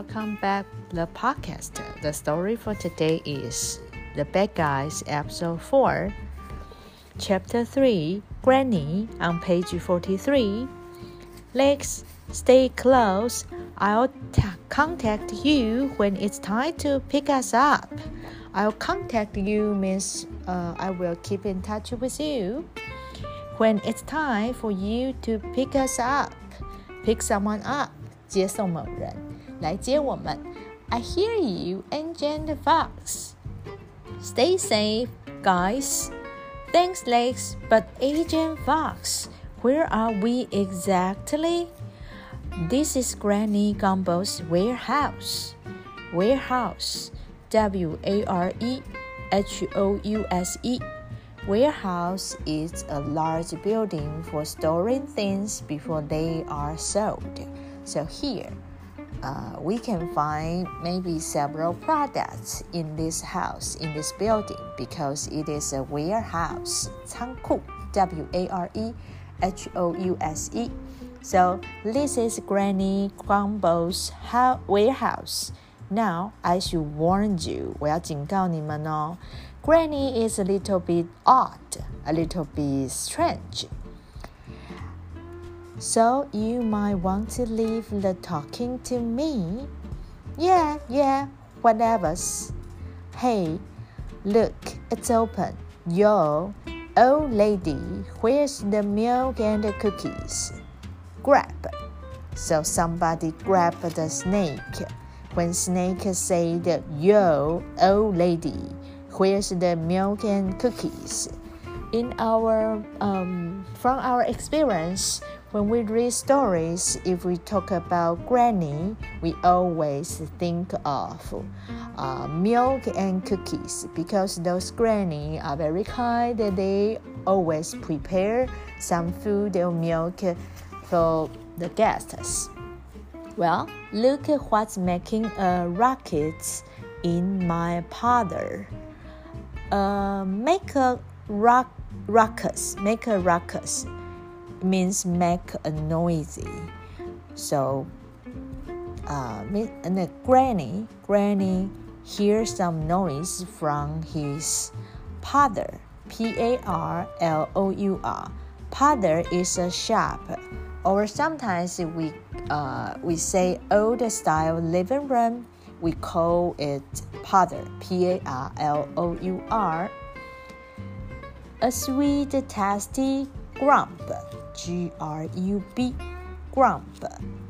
welcome back the podcast. The story for today is The Bad Guys, Episode 4, Chapter 3, Granny, on page 43. Legs, stay close. I'll contact you when it's time to pick us up. I'll contact you means uh, I will keep in touch with you when it's time for you to pick us up. Pick someone up. 接送某人。来接我们。I hear you and Jen the Fox. Stay safe, guys. Thanks, Legs, but Agent Fox, where are we exactly? This is Granny Gumbo's warehouse. Warehouse, W A R E H O U S E. Warehouse is a large building for storing things before they are sold. So here, uh, we can find maybe several products in this house, in this building, because it is a warehouse, 仓库, W A R E H O U S E. So this is Granny Gumbo's warehouse. Now I should warn you, 我要警告你们哦。Granny is a little bit odd, a little bit strange. So you might want to leave the talking to me. Yeah, yeah, whatever's. Hey, look, it's open. Yo, old lady, where's the milk and the cookies? Grab. So somebody grabbed the snake. When Snake said, Yo, old lady, where's the milk and cookies? In our um, from our experience, when we read stories, if we talk about granny, we always think of uh, milk and cookies because those granny are very kind. They always prepare some food or milk for the guests. Well, look at what's making a rocket in my parlor. Uh, make a rock ruckus. Make a ruckus means make a noisy. So, uh, and the granny, granny hears some noise from his father. P A R L O U R. Parlor is a shop, or sometimes we uh, we say old style living room. We call it parlor. P A R L O U R. A sweet, tasty grub G R U B, grub.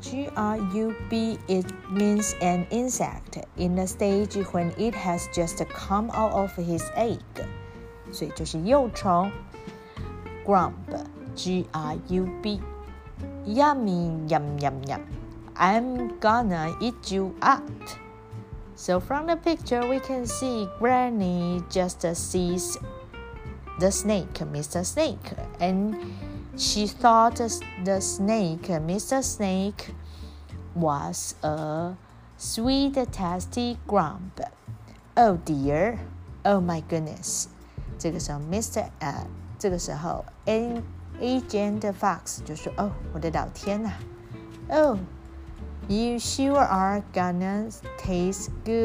G R U B it means an insect in the stage when it has just come out of his egg，所以就是幼虫。Grub, G R U B, yummy yum yum yum. I'm gonna eat you up. So from the picture we can see Granny just sees the snake, Mr. Snake, and she thought the snake, uh, Mr. Snake, was a sweet, tasty grub. Oh dear! Oh my goodness! 这个时候，Mr. 呃，这个时候，N Fox 就说：“哦，我的老天呐！Oh, oh，you sure are gonna taste good.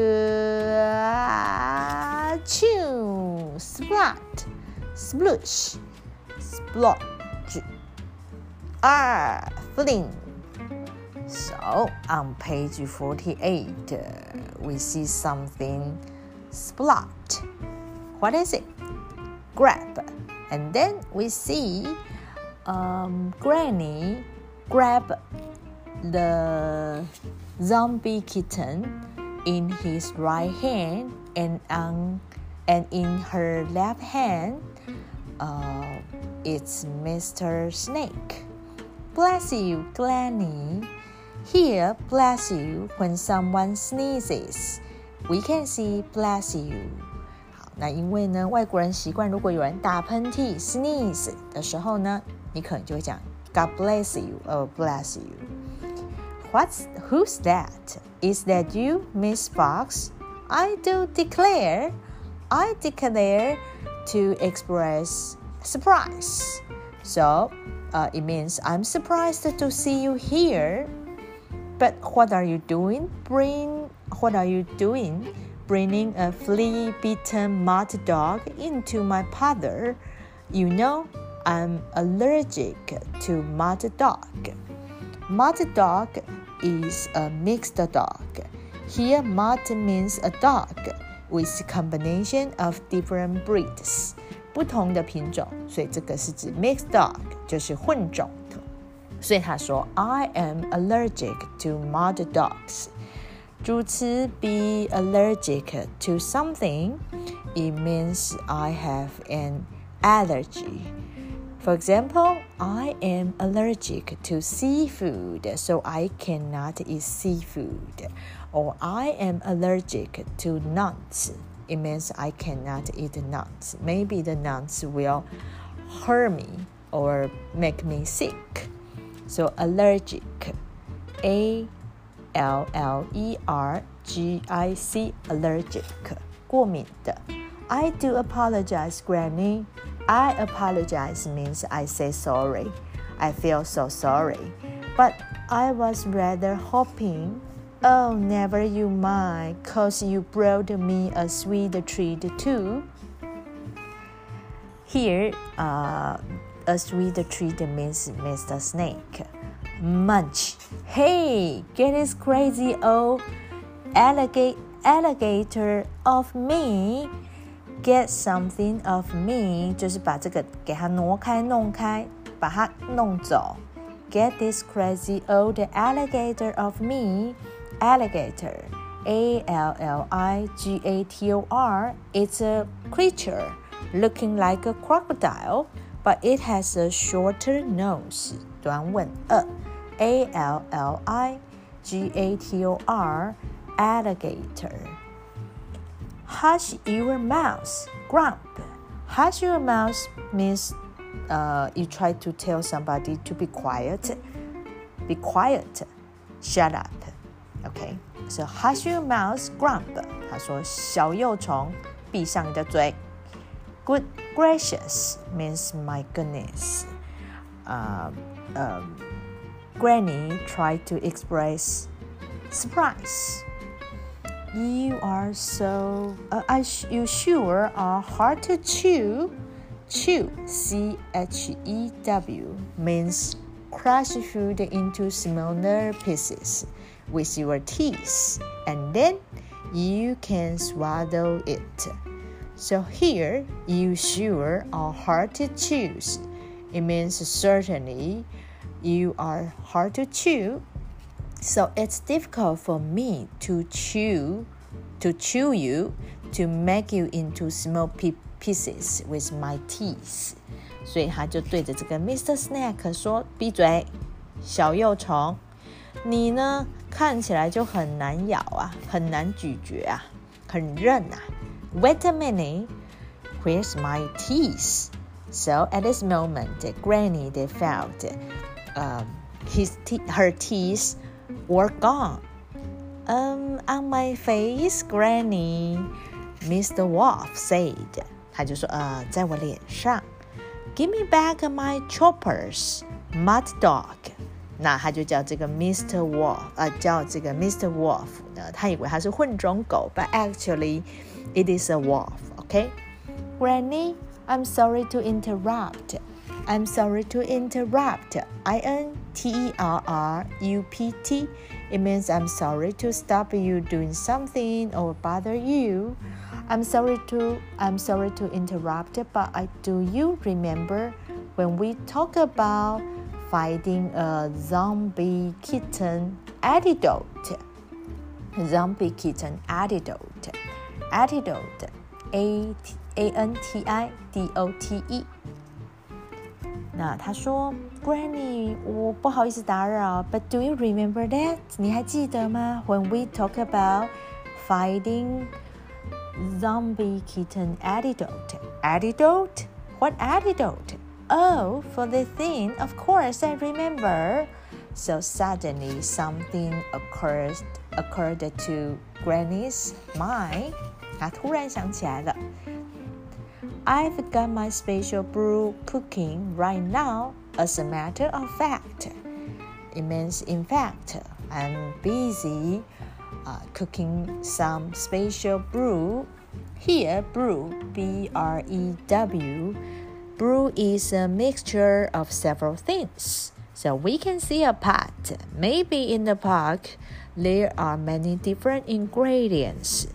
Chew, splat, splush, splot.” Are fling. So on page 48, we see something splot. What is it? Grab. And then we see um, Granny grab the zombie kitten in his right hand and on and in her left hand uh, it's Mr. Snake Bless you, Granny. Here, bless you when someone sneezes. We can see bless you. 好，那因为呢，外国人习惯，如果有人打喷嚏 sneeze 的时候呢，你可能就会讲 God bless you or bless you. What's who's that? Is that you, Miss Fox? I do declare, I declare to express surprise. So uh, it means I'm surprised to see you here. But what are you doing? Bring what are you doing? Bringing a flea-bitten mud dog into my parlor. You know, I'm allergic to mud dog. Mud dog is a mixed dog. Here, mud means a dog with combination of different breeds. 不同的品种，所以这个是指 mixed dog，就是混种的。所以他说，I am allergic to mud dogs。主词 be allergic to something, it means I have an allergy. For example, I am allergic to seafood, so I cannot eat seafood. Or I am allergic to nuts. It means I cannot eat nuts. Maybe the nuts will hurt me or make me sick. So allergic, A L L E R G I C, allergic, 过敏的。I do apologize, Granny. I apologize means I say sorry. I feel so sorry. But I was rather hoping. Oh, never you mind, cause you brought me a sweet treat too. Here, uh, a sweet treat means Mr. Snake. Munch. Hey, get this crazy old alligator off me. Get something of me，就是把这个给它挪开、弄开，把它弄走。Get this crazy old alligator of me. alligator, A L L I G A T O R, It's a creature looking like a crocodile, but it has a shorter nose. A L L I G A T O R. Alligator. Hush your mouth, grub. Hush your mouth means uh, you try to tell somebody to be quiet. Be quiet. Shut up. Okay. So hush your mouth, grump. 他说小幼虫，闭上你的嘴。Good gracious means my goodness. Uh, um, Granny tried to express surprise. You are so. Uh, I you sure are hard to chew. Chew, C H E W, means crush food into smaller pieces with your teeth and then you can swallow it. So here, you sure are hard to choose. It means certainly you are hard to chew. So it's difficult for me to chew, to chew you, to make you into small pieces with my teeth. 所以他就对着这个 Mr. Snake 说：“闭嘴，小幼虫，你呢看起来就很难咬啊，很难咀嚼啊，很韧啊。Wait a minute, where's my teeth? So at this moment, Granny they felt um, his te her teeth were gone. Um, on my face, Granny, Mr. Wolf said. 他就说，呃，在我脸上。Give me back my choppers, mud dog. 那他就叫这个 Mr. Wolf，呃，叫这个 Mr. Wolf 呢，他以为他是混种狗，but actually it is a wolf. Okay, Granny, I'm sorry to interrupt. I'm sorry to interrupt. I N T E R R U P T. It means I'm sorry to stop you doing something or bother you. I'm sorry to I'm sorry to interrupt, but I do you remember when we talk about fighting a zombie kitten antidote? Zombie kitten antidote. Antidote. A A N T I D O T E. 那他说，Granny，我不好意思打扰，But do you remember that？你还记得吗？When we talk about fighting zombie kitten antidote. Antidote? What antidote? Oh, for the thing. Of course, I remember. So suddenly something occurred occurred to Granny's mind. 她突然想起来了。I've got my special brew cooking right now. As a matter of fact, it means in fact. I'm busy uh, cooking some special brew. Here, brew, B R E W, brew is a mixture of several things. So we can see a pot. Maybe in the pot there are many different ingredients.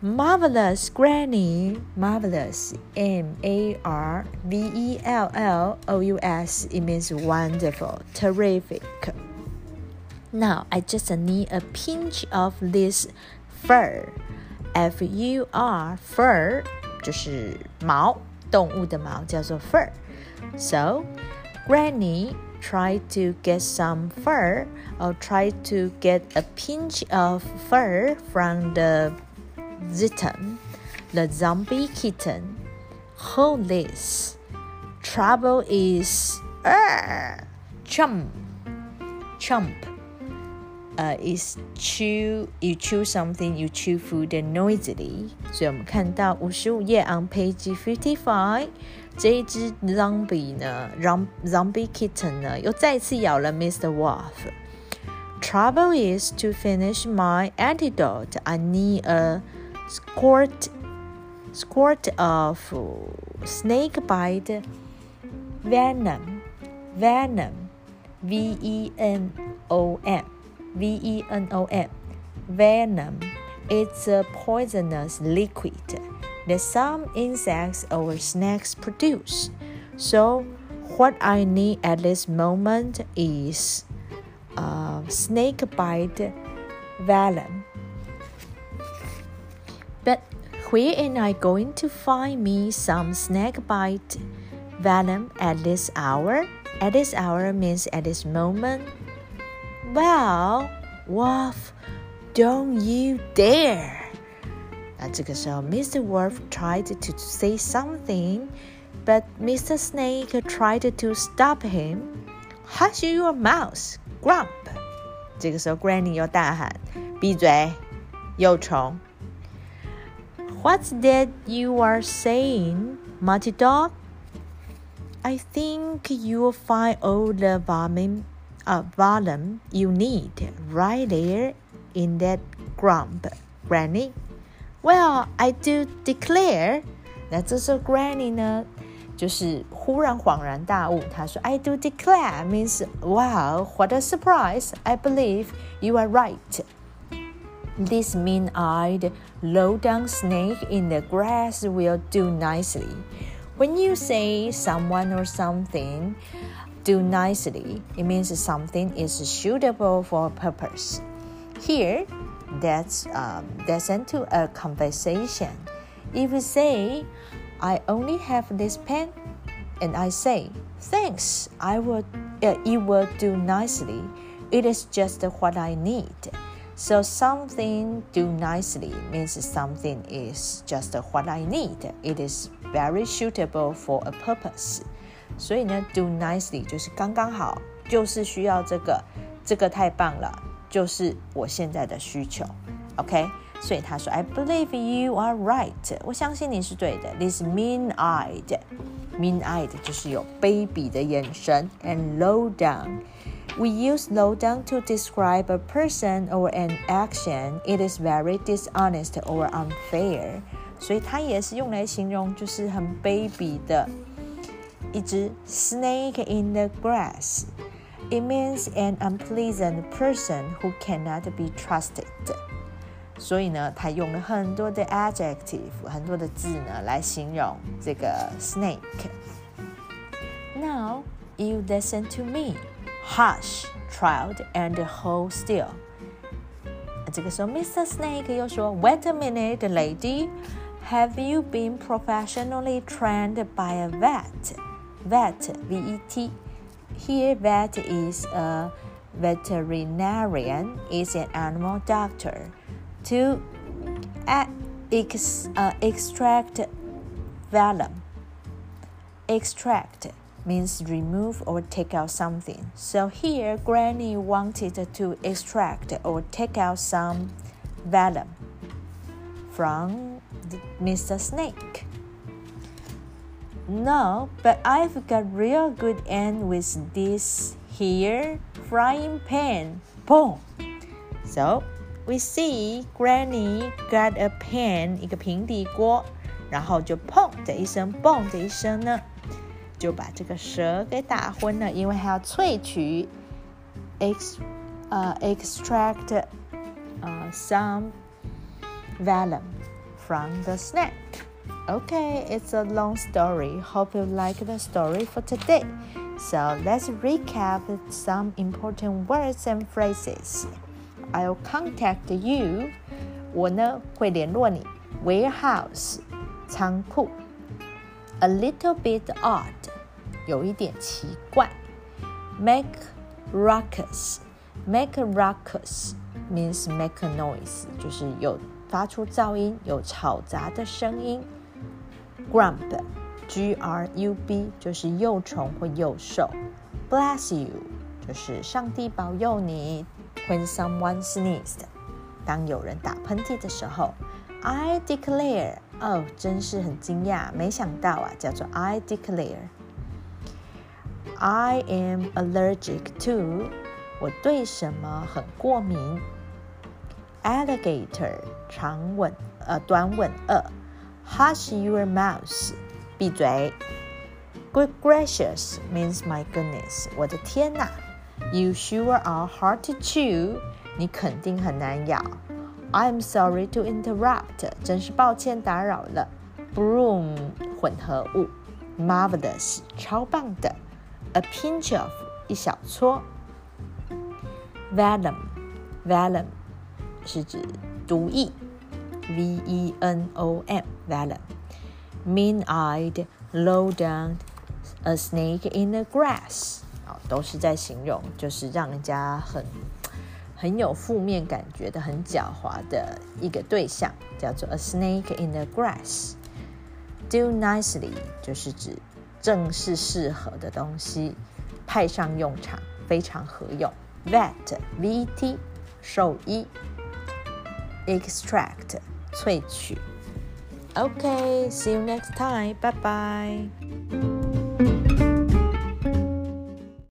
Marvelous, Granny. Marvelous. M A R V E L L O U S. It means wonderful, terrific. Now I just need a pinch of this fur. F U R fur 就是毛， 动物的毛叫做 fur. So, Granny tried to get some fur or tried to get a pinch of fur from the Zitten, the zombie kitten. Hold this. Trouble is uh, chump, chump. Uh, is chew you chew something you chew food noisily，所以我们看到五十五页 on page fifty five，这一只 zombie 呢，zombie kitten 呢，又再次咬了 Mr. Wolf。Trouble is to finish my antidote. I need a squirt squirt of snake bite venom venom v e n o m v e n o m venom it's a poisonous liquid that some insects or snakes produce so what i need at this moment is uh, snake bite venom but where am I going to find me some snake bite venom at this hour? At this hour means at this moment. Well, Wolf, don't you dare！那这个时候，Mr. Wolf tried to say something, but Mr. Snake tried to stop him. Hush your mouth, Grub！这个时候，Granny 又大喊：“闭嘴，幼虫！”What's that you are saying, Muddy Dog? I think you'll find all the vomit of volume you need right there in that grub, Granny. Well, I do declare. 那这时候 Granny 呢，就是忽然恍然大悟，她说：“I do declare means wow, what a surprise! I believe you are right.” This mean-eyed, low-down snake in the grass will do nicely. When you say someone or something do nicely, it means something is suitable for a purpose. Here, that's um, that's into a conversation. If you say, "I only have this pen," and I say, "Thanks, I will," uh, it will do nicely. It is just what I need. So something do nicely means something is just what I need. It is very suitable for a purpose. 所以呢，do nicely 就是刚刚好，就是需要这个，这个太棒了，就是我现在的需求。OK，所以他说，I believe you are right。我相信你是对的。This mean-eyed, mean-eyed 就是有卑鄙的眼神，and low down。we use low down to describe a person or an action. It is very dishonest or unfair. 所以它也是用来形容就是很卑鄙的 一只 snake in the grass. It means an unpleasant person who cannot be trusted. 所以呢，它用了很多的 adjective，很多的字呢来形容这个 snake。Now you listen to me. Hush, child, and hold still. 这个时候，Mr. Snake 又说：“Wait a minute, lady. Have you been professionally trained by a vet? Vet, V-E-T. Here, vet is a veterinarian, is an animal doctor. To ex, uh, extract venom. Extract means remove or take out something. So here, Granny wanted to extract or take out some venom from Mr. Snake. No, but I've got real good end with this here frying pan. boom. So we see Granny got a pan，一个平底锅，然后就砰的一声，boom 的一声呢，就把这个蛇给打昏了，因为还要萃取 ex 呃 extract 呃 some venom from the snake. Okay, it's a long story. Hope you like the story for today. So let's recap some important words and phrases. I'll contact you. 我呢会联络你。Warehouse 仓库。A little bit odd 有一点奇怪。Make ruckus. Make a ruckus means make a noise，就是有发出噪音、有吵杂的声音。 Grub，G R U B 就是幼虫或幼兽。Bless you 就是上帝保佑你。When someone sneezed，当有人打喷嚏的时候，I declare，哦，真是很惊讶，没想到啊，叫做 I declare。I am allergic to，我对什么很过敏。Alligator，长吻呃短吻鳄。，Hush your mouth。闭嘴！Good gracious means my goodness，我的天哪！You sure are hard to chew，你肯定很难咬。I'm sorry to interrupt，真是抱歉打扰了。Broom 混合物，marvelous 超棒的。A pinch of 一小撮。Venom venom 是指毒液，V E N O M venom。mean-eyed, low down, a snake in the grass，啊，都是在形容，就是让人家很很有负面感觉的、很狡猾的一个对象，叫做 a snake in the grass。Do nicely 就是指正是适合的东西，派上用场，非常合用。Vet V T 兽医。Extract，萃取。Okay, see you next time. Bye bye.